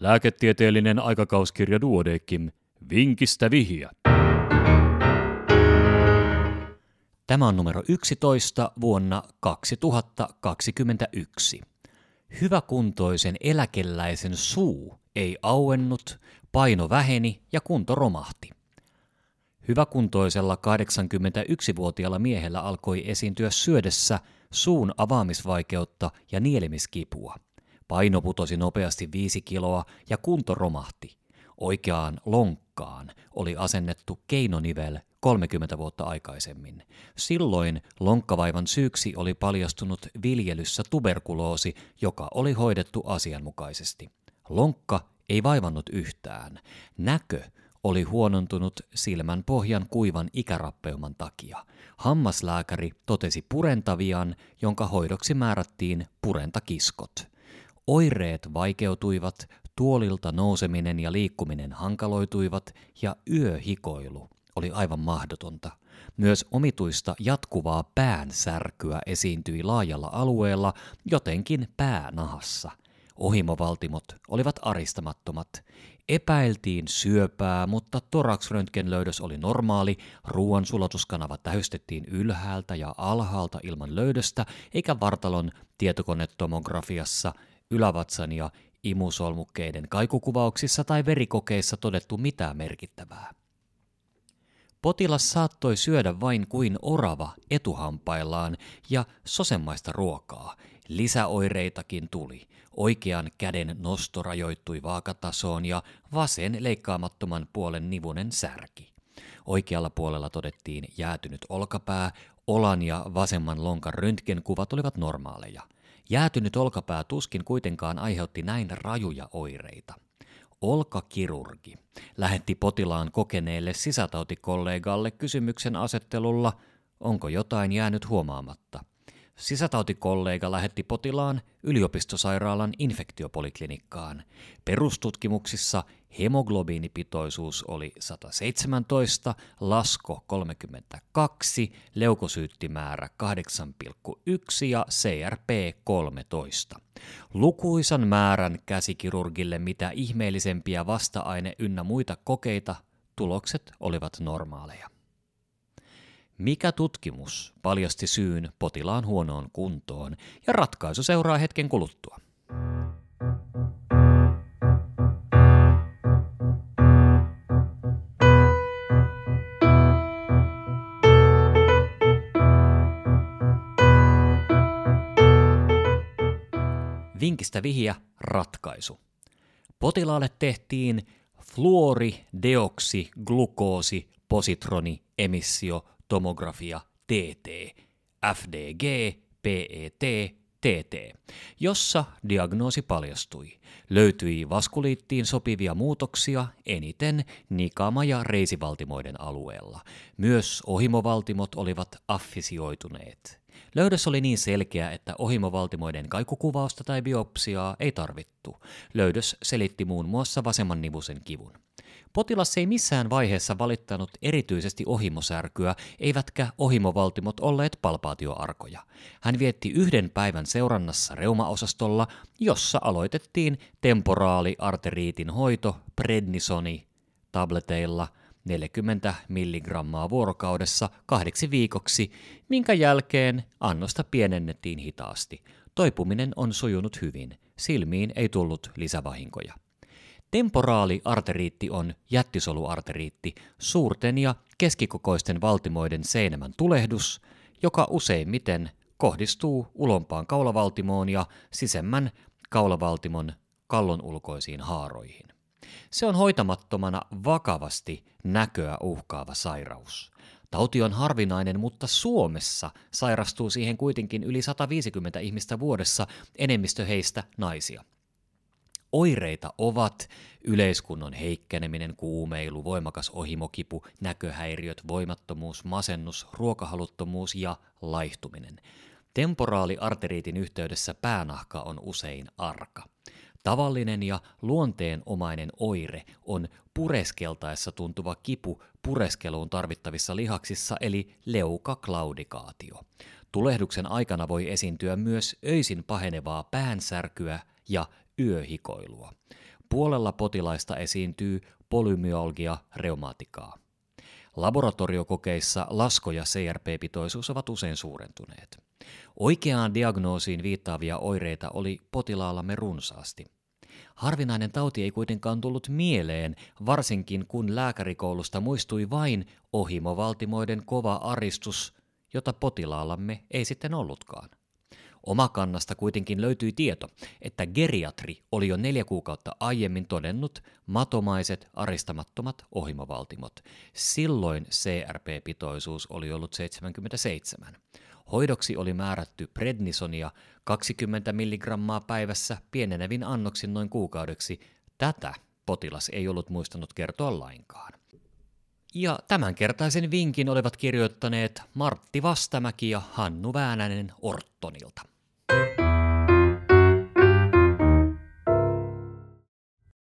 Lääketieteellinen aikakauskirja Duodekim. Vinkistä vihja. Tämä on numero 11 vuonna 2021. Hyväkuntoisen eläkeläisen suu ei auennut, paino väheni ja kunto romahti. Hyväkuntoisella 81-vuotiaalla miehellä alkoi esiintyä syödessä suun avaamisvaikeutta ja nielimiskipua. Paino putosi nopeasti viisi kiloa ja kunto romahti. Oikeaan lonkkaan oli asennettu keinonivel 30 vuotta aikaisemmin. Silloin lonkkavaivan syyksi oli paljastunut viljelyssä tuberkuloosi, joka oli hoidettu asianmukaisesti. Lonkka ei vaivannut yhtään. Näkö oli huonontunut silmän pohjan kuivan ikärappeuman takia. Hammaslääkäri totesi purentavian, jonka hoidoksi määrättiin purentakiskot. Oireet vaikeutuivat, tuolilta nouseminen ja liikkuminen hankaloituivat ja yöhikoilu oli aivan mahdotonta. Myös omituista jatkuvaa päänsärkyä esiintyi laajalla alueella, jotenkin päänahassa. Ohimovaltimot olivat aristamattomat. Epäiltiin syöpää, mutta thorax-röntgenlöydös oli normaali, ruoansulatuskanava tähystettiin ylhäältä ja alhaalta ilman löydöstä, eikä vartalon tietokonetomografiassa, ylävatsan ja imusolmukkeiden kaikukuvauksissa tai verikokeissa todettu mitään merkittävää. Potilas saattoi syödä vain kuin orava etuhampaillaan ja sosemmaista ruokaa. Lisäoireitakin tuli. Oikean käden nosto rajoittui vaakatasoon ja vasen leikkaamattoman puolen nivunen särki. Oikealla puolella todettiin jäätynyt olkapää, olan ja vasemman lonkan röntgenkuvat olivat normaaleja. Jäätynyt olkapää tuskin kuitenkaan aiheutti näin rajuja oireita. Olkakirurgi lähetti potilaan kokeneelle sisätautikollegalle kysymyksen asettelulla, onko jotain jäänyt huomaamatta. Sisätautikollega lähetti potilaan yliopistosairaalan infektiopoliklinikkaan. Perustutkimuksissa hemoglobiinipitoisuus oli 117, lasko 32, leukosyyttimäärä 8,1 ja CRP 13. Lukuisan määrän käsikirurgille mitä ihmeellisempiä vasta-aine ynnä muita kokeita, tulokset olivat normaaleja. Mikä tutkimus paljasti syyn potilaan huonoon kuntoon ja ratkaisu seuraa hetken kuluttua. Vinkistä vihiä ratkaisu. Potilaalle tehtiin fluori, deoksi, glukoosi, positroni, emissio, tomografia, TT, FDG, PET, TT, jossa diagnoosi paljastui. Löytyi vaskuliittiin sopivia muutoksia eniten nikama- ja reisivaltimoiden alueella. Myös ohimovaltimot olivat affisioituneet. Löydös oli niin selkeä, että ohimovaltimoiden kaikukuvausta tai biopsiaa ei tarvittu. Löydös selitti muun muassa vasemman nivusen kivun. Potilas ei missään vaiheessa valittanut erityisesti ohimosärkyä, eivätkä ohimovaltimot olleet palpaatioarkoja. Hän vietti yhden päivän seurannassa reumaosastolla, jossa aloitettiin temporaaliarteriitin hoito prednisoni tableteilla 40 milligrammaa vuorokaudessa kahdeksi viikoksi, minkä jälkeen annosta pienennettiin hitaasti. Toipuminen on sujunut hyvin. Silmiin ei tullut lisävahinkoja. Temporaaliarteriitti on jättisoluarteriitti, suurten ja keskikokoisten valtimoiden seinämän tulehdus, joka useimmiten kohdistuu ulompaan kaulavaltimoon ja sisemmän kaulavaltimon kallon ulkoisiin haaroihin. Se on hoitamattomana vakavasti näköä uhkaava sairaus. Tauti on harvinainen, mutta Suomessa sairastuu siihen kuitenkin yli 150 ihmistä vuodessa, enemmistö heistä naisia. Oireita ovat yleiskunnon heikkeneminen, kuumeilu, voimakas ohimokipu, näköhäiriöt, voimattomuus, masennus, ruokahaluttomuus ja laihtuminen. Temporaaliarteriitin yhteydessä päänahka on usein arka. Tavallinen ja luonteenomainen oire on pureskeltaessa tuntuva kipu pureskeluun tarvittavissa lihaksissa eli leukaklaudikaatio. Tulehduksen aikana voi esiintyä myös öisin pahenevaa päänsärkyä ja yöhikoilua. Puolella potilaista esiintyy polymyalgia reumatikaa. Laboratoriokokeissa lasko- ja CRP-pitoisuus ovat usein suurentuneet. Oikeaan diagnoosiin viittaavia oireita oli potilaallamme runsaasti. Harvinainen tauti ei kuitenkaan tullut mieleen, varsinkin kun lääkärikoulusta muistui vain ohimovaltimoiden kova aristus, jota potilaallamme ei sitten ollutkaan. Omakannasta kuitenkin löytyi tieto, että geriatri oli jo neljä kuukautta aiemmin todennut matomaiset aristamattomat ohimovaltimot. Silloin CRP-pitoisuus oli ollut 77. Hoidoksi oli määrätty prednisonia 20 mg päivässä pienenevin annoksin noin kuukaudeksi. Tätä potilas ei ollut muistanut kertoa lainkaan. Ja tämänkertaisen vinkin olivat kirjoittaneet Martti Vastamäki ja Hannu Väänänen Ortonilta.